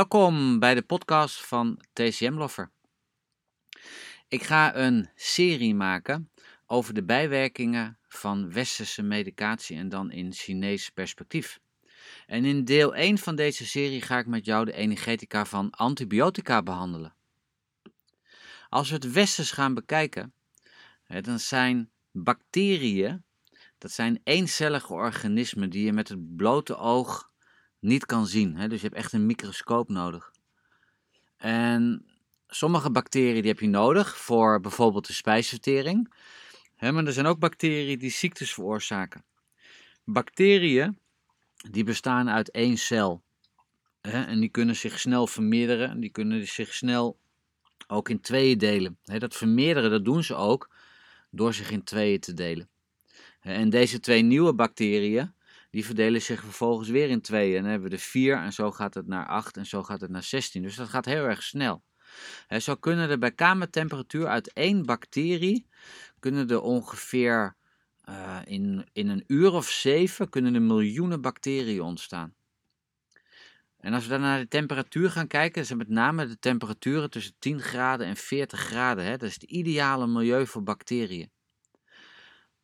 Welkom bij de podcast van TCM Loffer. Ik ga een serie maken over de bijwerkingen van westerse medicatie en dan in Chinees perspectief. En in deel 1 van deze serie ga ik met jou de energetica van antibiotica behandelen. Als we het westers gaan bekijken, dan zijn bacteriën, dat zijn eencellige organismen die je met het blote oog niet kan zien. Hè? Dus je hebt echt een microscoop nodig. En sommige bacteriën die heb je nodig voor bijvoorbeeld de spijsvertering. Hè? Maar er zijn ook bacteriën die ziektes veroorzaken. Bacteriën die bestaan uit één cel. Hè? En die kunnen zich snel vermeerderen. Die kunnen zich snel ook in tweeën delen. Dat vermeerderen dat doen ze ook door zich in tweeën te delen. En deze twee nieuwe bacteriën, die verdelen zich vervolgens weer in tweeën. En dan hebben we de 4 en zo gaat het naar 8 en zo gaat het naar 16. Dus dat gaat heel erg snel. He, zo kunnen er bij kamertemperatuur uit één bacterie, kunnen er ongeveer uh, in, in een uur of zeven, kunnen er miljoenen bacteriën ontstaan. En als we dan naar de temperatuur gaan kijken, zijn met name de temperaturen tussen 10 graden en 40 graden. Dat is het ideale milieu voor bacteriën.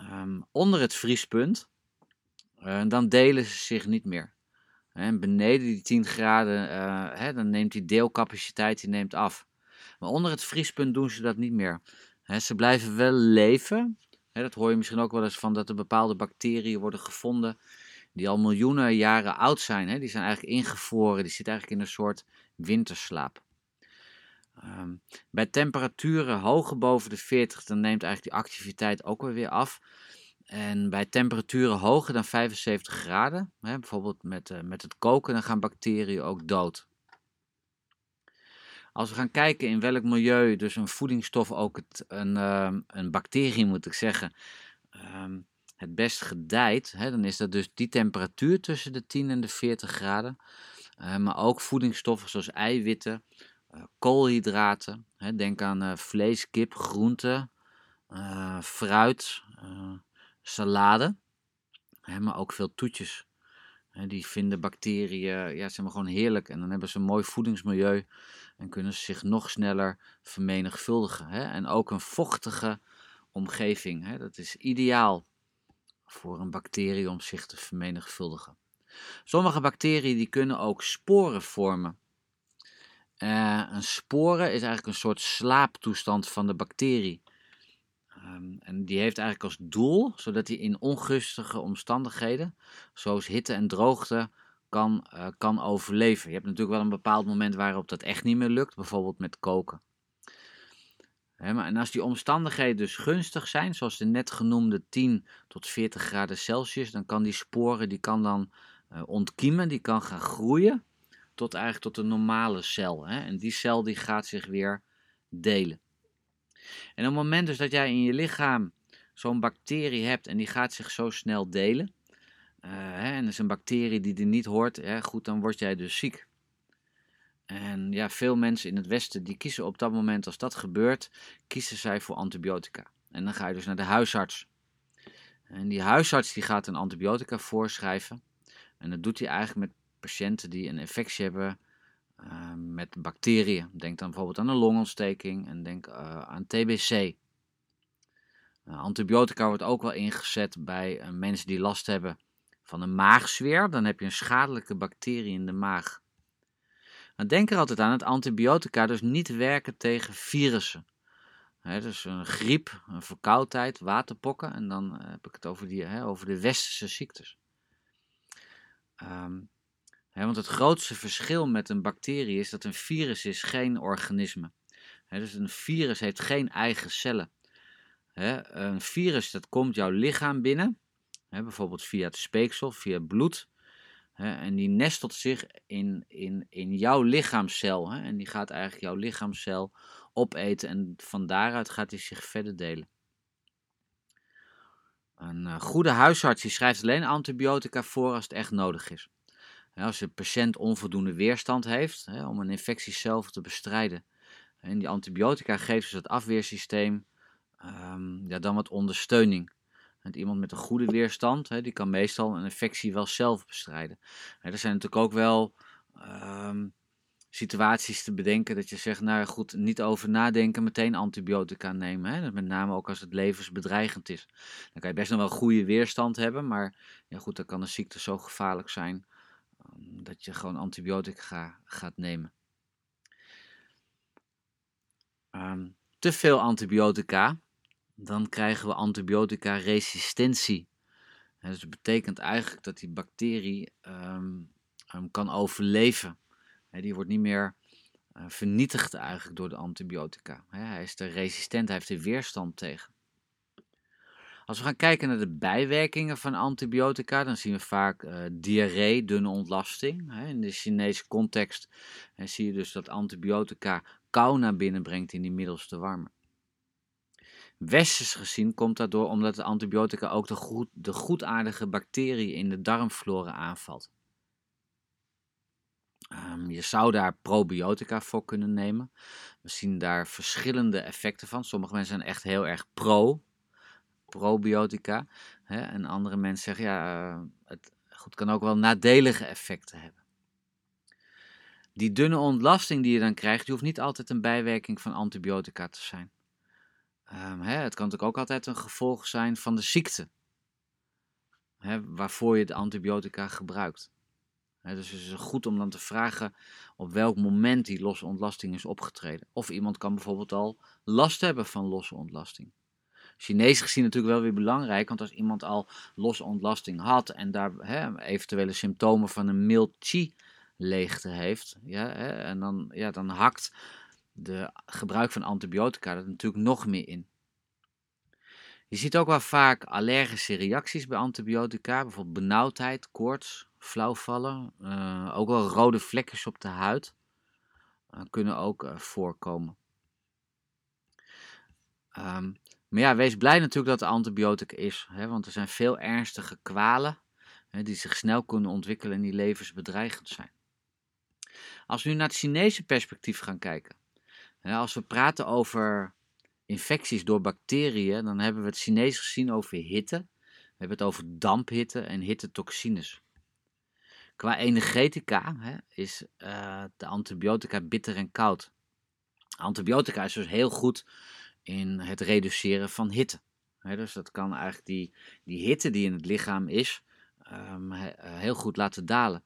Um, onder het vriespunt, uh, dan delen ze zich niet meer. En beneden die 10 graden, uh, hè, dan neemt die deelcapaciteit die neemt af. Maar onder het vriespunt doen ze dat niet meer. Hè, ze blijven wel leven. Hè, dat hoor je misschien ook wel eens van dat er bepaalde bacteriën worden gevonden die al miljoenen jaren oud zijn. Die zijn eigenlijk ingevroren, die zitten eigenlijk in een soort winterslaap. Um, bij temperaturen hoger boven de 40, dan neemt eigenlijk die activiteit ook weer af. En bij temperaturen hoger dan 75 graden, hè, bijvoorbeeld met, uh, met het koken, dan gaan bacteriën ook dood. Als we gaan kijken in welk milieu dus een voedingsstof ook het, een, uh, een bacterie moet ik zeggen, um, het best gedijt, hè, dan is dat dus die temperatuur tussen de 10 en de 40 graden. Uh, maar ook voedingsstoffen zoals eiwitten, koolhydraten, hè, denk aan vlees, kip, groenten, fruit, salade, hè, maar ook veel toetjes. Hè, die vinden bacteriën ja, zeg maar gewoon heerlijk en dan hebben ze een mooi voedingsmilieu en kunnen ze zich nog sneller vermenigvuldigen. Hè. En ook een vochtige omgeving, hè, dat is ideaal voor een bacterie om zich te vermenigvuldigen. Sommige bacteriën die kunnen ook sporen vormen. Uh, een sporen is eigenlijk een soort slaaptoestand van de bacterie. Um, en die heeft eigenlijk als doel, zodat hij in ongunstige omstandigheden, zoals hitte en droogte, kan, uh, kan overleven. Je hebt natuurlijk wel een bepaald moment waarop dat echt niet meer lukt, bijvoorbeeld met koken. Maar, en als die omstandigheden dus gunstig zijn, zoals de net genoemde 10 tot 40 graden Celsius, dan kan die sporen die kan dan uh, ontkiemen, die kan gaan groeien tot eigenlijk tot een normale cel. En die cel die gaat zich weer delen. En op het moment dus dat jij in je lichaam zo'n bacterie hebt en die gaat zich zo snel delen, uh, hè, en dat is een bacterie die er niet hoort, hè, goed, dan word jij dus ziek. En ja, veel mensen in het Westen die kiezen op dat moment, als dat gebeurt, kiezen zij voor antibiotica. En dan ga je dus naar de huisarts. En die huisarts die gaat een antibiotica voorschrijven. En dat doet hij eigenlijk met patiënten die een infectie hebben uh, met bacteriën. Denk dan bijvoorbeeld aan een longontsteking en denk uh, aan TBC. Uh, antibiotica wordt ook wel ingezet bij uh, mensen die last hebben van een maagzweer. Dan heb je een schadelijke bacterie in de maag. Denk er altijd aan dat antibiotica dus niet werken tegen virussen. Dus een griep, een verkoudheid, waterpokken. En dan heb ik het over, die, over de westerse ziektes. Um, want het grootste verschil met een bacterie is dat een virus is geen organisme. dus een virus heeft geen eigen cellen. een virus dat komt jouw lichaam binnen, bijvoorbeeld via het speeksel, via bloed. en die nestelt zich in, in, in jouw lichaamcel. en die gaat eigenlijk jouw lichaamcel opeten en van daaruit gaat hij zich verder delen. Een uh, goede huisarts die schrijft alleen antibiotica voor als het echt nodig is. Als een patiënt onvoldoende weerstand heeft hè, om een infectie zelf te bestrijden. En die antibiotica geeft dus het afweersysteem um, ja, dan wat ondersteuning. En iemand met een goede weerstand, hè, die kan meestal een infectie wel zelf bestrijden. er zijn natuurlijk ook wel um, situaties te bedenken dat je zegt, nou goed, niet over nadenken, meteen antibiotica nemen. Hè? Met name ook als het levensbedreigend is. Dan kan je best nog wel goede weerstand hebben, maar ja goed, dan kan de ziekte zo gevaarlijk zijn ehm, dat je gewoon antibiotica gaat nemen. Um, te veel antibiotica, dan krijgen we antibiotica-resistentie. Dus dat betekent eigenlijk dat die bacterie um, kan overleven. Die wordt niet meer uh, vernietigd eigenlijk door de antibiotica. Hij is er resistent, hij heeft er weerstand tegen. Als we gaan kijken naar de bijwerkingen van antibiotica, dan zien we vaak uh, diarree, dunne ontlasting. In de Chinese context zie je dus dat antibiotica kou naar binnen brengt in die middelste warme. Westers gezien komt dat door omdat de antibiotica ook de, goed, de goedaardige bacteriën in de darmflora aanvalt. Um, je zou daar probiotica voor kunnen nemen. We zien daar verschillende effecten van. Sommige mensen zijn echt heel erg pro probiotica. Hè? En andere mensen zeggen ja, uh, het goed, kan ook wel nadelige effecten hebben. Die dunne ontlasting die je dan krijgt, die hoeft niet altijd een bijwerking van antibiotica te zijn. Um, hè, het kan natuurlijk ook altijd een gevolg zijn van de ziekte. Hè, waarvoor je de antibiotica gebruikt. dus het is goed om dan te vragen op welk moment die losse ontlasting is opgetreden. Of iemand kan bijvoorbeeld al last hebben van losse ontlasting. Chinees gezien natuurlijk wel weer belangrijk, want als iemand al losse ontlasting had en daar hè, eventuele symptomen van een mild chi leegte heeft, ja, hè, en dan, ja, dan hakt de gebruik van antibiotica er natuurlijk nog meer in. Je ziet ook wel vaak allergische reacties bij antibiotica, bijvoorbeeld benauwdheid, koorts, flauwvallen, uh, ook wel rode vlekjes op de huid uh, kunnen ook uh, voorkomen. Um, maar ja, wees blij natuurlijk dat er antibiotica is, hè, want er zijn veel ernstige kwalen hè, die zich snel kunnen ontwikkelen en die levensbedreigend zijn. Als we nu naar het Chinese perspectief gaan kijken, als we praten over infecties door bacteriën, dan hebben we het Chinees gezien over hitte. We hebben het over damphitte en hittetoxines. Qua energetica hè, is uh, de antibiotica bitter en koud. Antibiotica is dus heel goed in het reduceren van hitte. dus dat kan eigenlijk die, die hitte die in het lichaam is, um, heel goed laten dalen.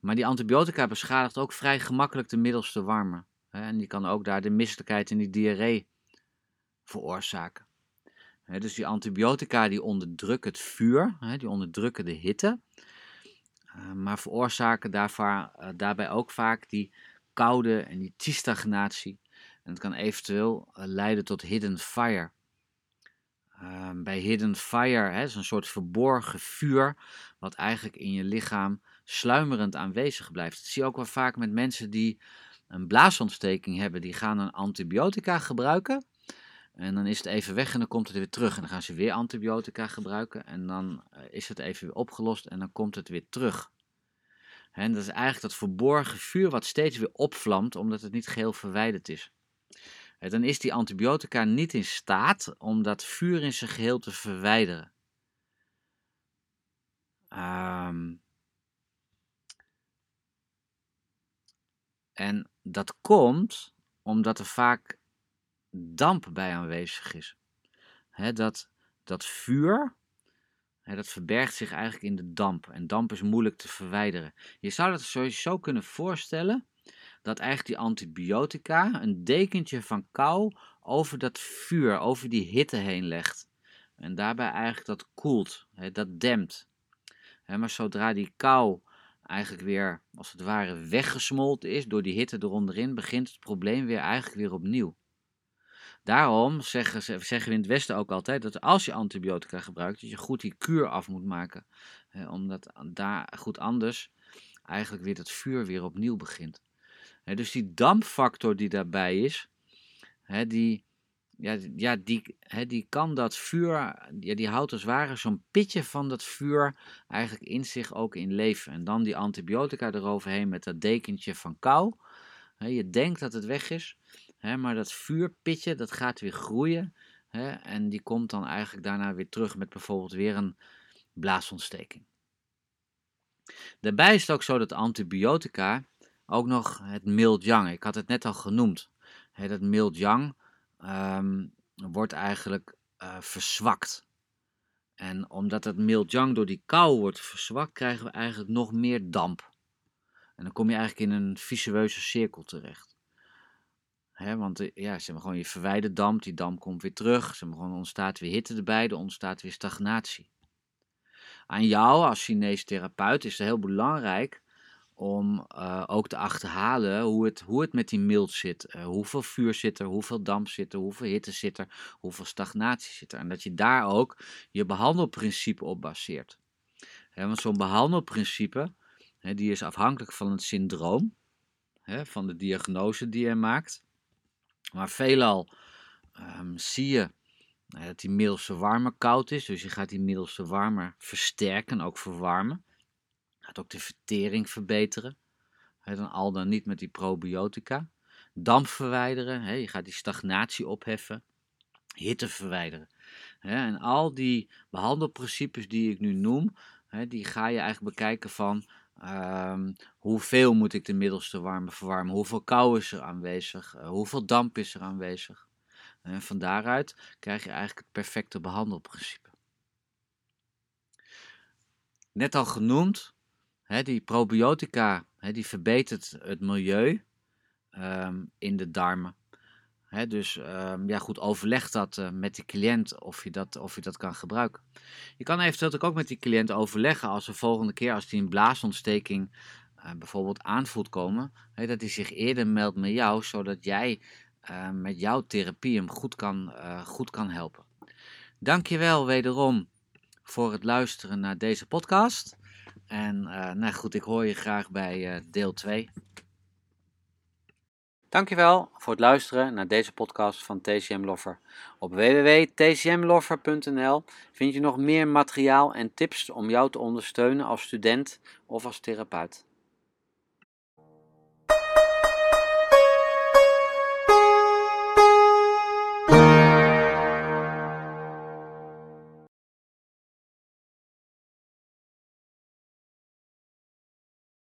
Maar die antibiotica beschadigt ook vrij gemakkelijk de middelste warme. En die kan ook daar de misselijkheid en die diarree veroorzaken. dus die antibiotica die onderdrukken het vuur, die onderdrukken de hitte, eh, maar veroorzaken eh, daarbij ook vaak die koude en die tistagnatie. En het kan eventueel eh, leiden tot hidden fire. Ehm, bij hidden fire is een soort verborgen vuur, wat eigenlijk in je lichaam sluimerend aanwezig blijft. Dat zie je ook wel vaak met mensen die een blaasontsteking hebben, die gaan een antibiotica gebruiken. En dan is het even weg en dan komt het weer terug. En dan gaan ze weer antibiotica gebruiken. En dan eh, is het even weer opgelost en dan komt het weer terug. En dat is eigenlijk dat verborgen vuur wat steeds weer opvlamt, omdat het niet geheel verwijderd is. En dan is die antibiotica niet in staat om dat vuur in zijn geheel te verwijderen. Um, en dat komt omdat er vaak damp bij aanwezig is. dat, dat vuur, dat verbergt zich eigenlijk in de damp. En damp is moeilijk te verwijderen. Je zou dat sowieso kunnen voorstellen dat eigenlijk die antibiotica een dekentje van kou over dat vuur, over die hitte heen legt. En daarbij eigenlijk dat koelt, dat dempt. maar zodra die kou eigenlijk weer, als het ware, weggesmolten is door die hitte eronderin, begint het probleem weer eigenlijk weer opnieuw. Daarom zeggen, zeggen we in het Westen ook altijd dat als je antibiotica gebruikt, dat je goed die kuur af moet maken. omdat daar goed anders eigenlijk weer dat vuur weer opnieuw begint. Dus die dampfactor die daarbij is, die, ja, ja, die, die kan dat vuur, ja, die houdt als het ware zo'n pitje van dat vuur eigenlijk in zich ook in leven. En dan die antibiotica eroverheen met dat dekentje van kou. Je denkt dat het weg is, maar dat vuurpitje dat gaat weer groeien. En die komt dan eigenlijk daarna weer terug met bijvoorbeeld weer een blaasontsteking. Daarbij is het ook zo dat antibiotica ook nog het mild yang. Ik had het net al genoemd. Dat mild yang ehm, wordt eigenlijk uh, verzwakt. En omdat het mild yang door die kou wordt verzwakt, krijgen we eigenlijk nog meer damp. En dan kom je eigenlijk in een visueuze cirkel terecht. Want eh, ja, zeg maar, gewoon je verwijdert damp, die damp komt weer terug. Zeg maar, gewoon ontstaat weer hitte erbij, er ontstaat weer stagnatie. Aan jou als Chinees therapeut is het heel belangrijk om uh, ook te achterhalen hoe het, hoe het met die mild zit. Uh, hoeveel vuur zit er, hoeveel damp zit er, hoeveel hitte zit er, hoeveel stagnatie zit er. En dat je daar ook je behandelprincipe op baseert. want zo'n behandelprincipe, die is afhankelijk van het syndroom, van de diagnose die je maakt. Maar veelal um, zie je dat die middelste warmer koud is. Dus je gaat die middelste warmer versterken, ook verwarmen. Gaat ook de vertering verbeteren. dan al dan niet met die probiotica. Damp verwijderen. je gaat die stagnatie opheffen. Hitte verwijderen. en al die behandelprincipes die ik nu noem, die ga je eigenlijk bekijken van um, hoeveel moet ik de middelste warme verwarmen, hoeveel kou is er aanwezig, uh, hoeveel damp is er aanwezig. En van daaruit krijg je eigenlijk het perfecte behandelprincipe. Net al genoemd, die probiotica die verbetert het milieu um, in de darmen. Dus um, ja, goed, overleg dat uh, met de cliënt of je, dat, of je dat kan gebruiken. Je kan eventueel ook met die cliënt overleggen als de volgende keer als die een blaasontsteking uh, bijvoorbeeld aanvoelt komen, dat hij zich eerder meldt met jou, zodat jij uh, met jouw therapie hem goed kan, goed kan helpen. Dankjewel wederom voor het luisteren naar deze podcast. En nou goed, ik hoor je graag bij deel 2. Dankjewel voor het luisteren naar deze podcast van TCM Loffer. Op www.tcmloffer.nl vind je nog meer materiaal en tips om jou te ondersteunen als student of als therapeut.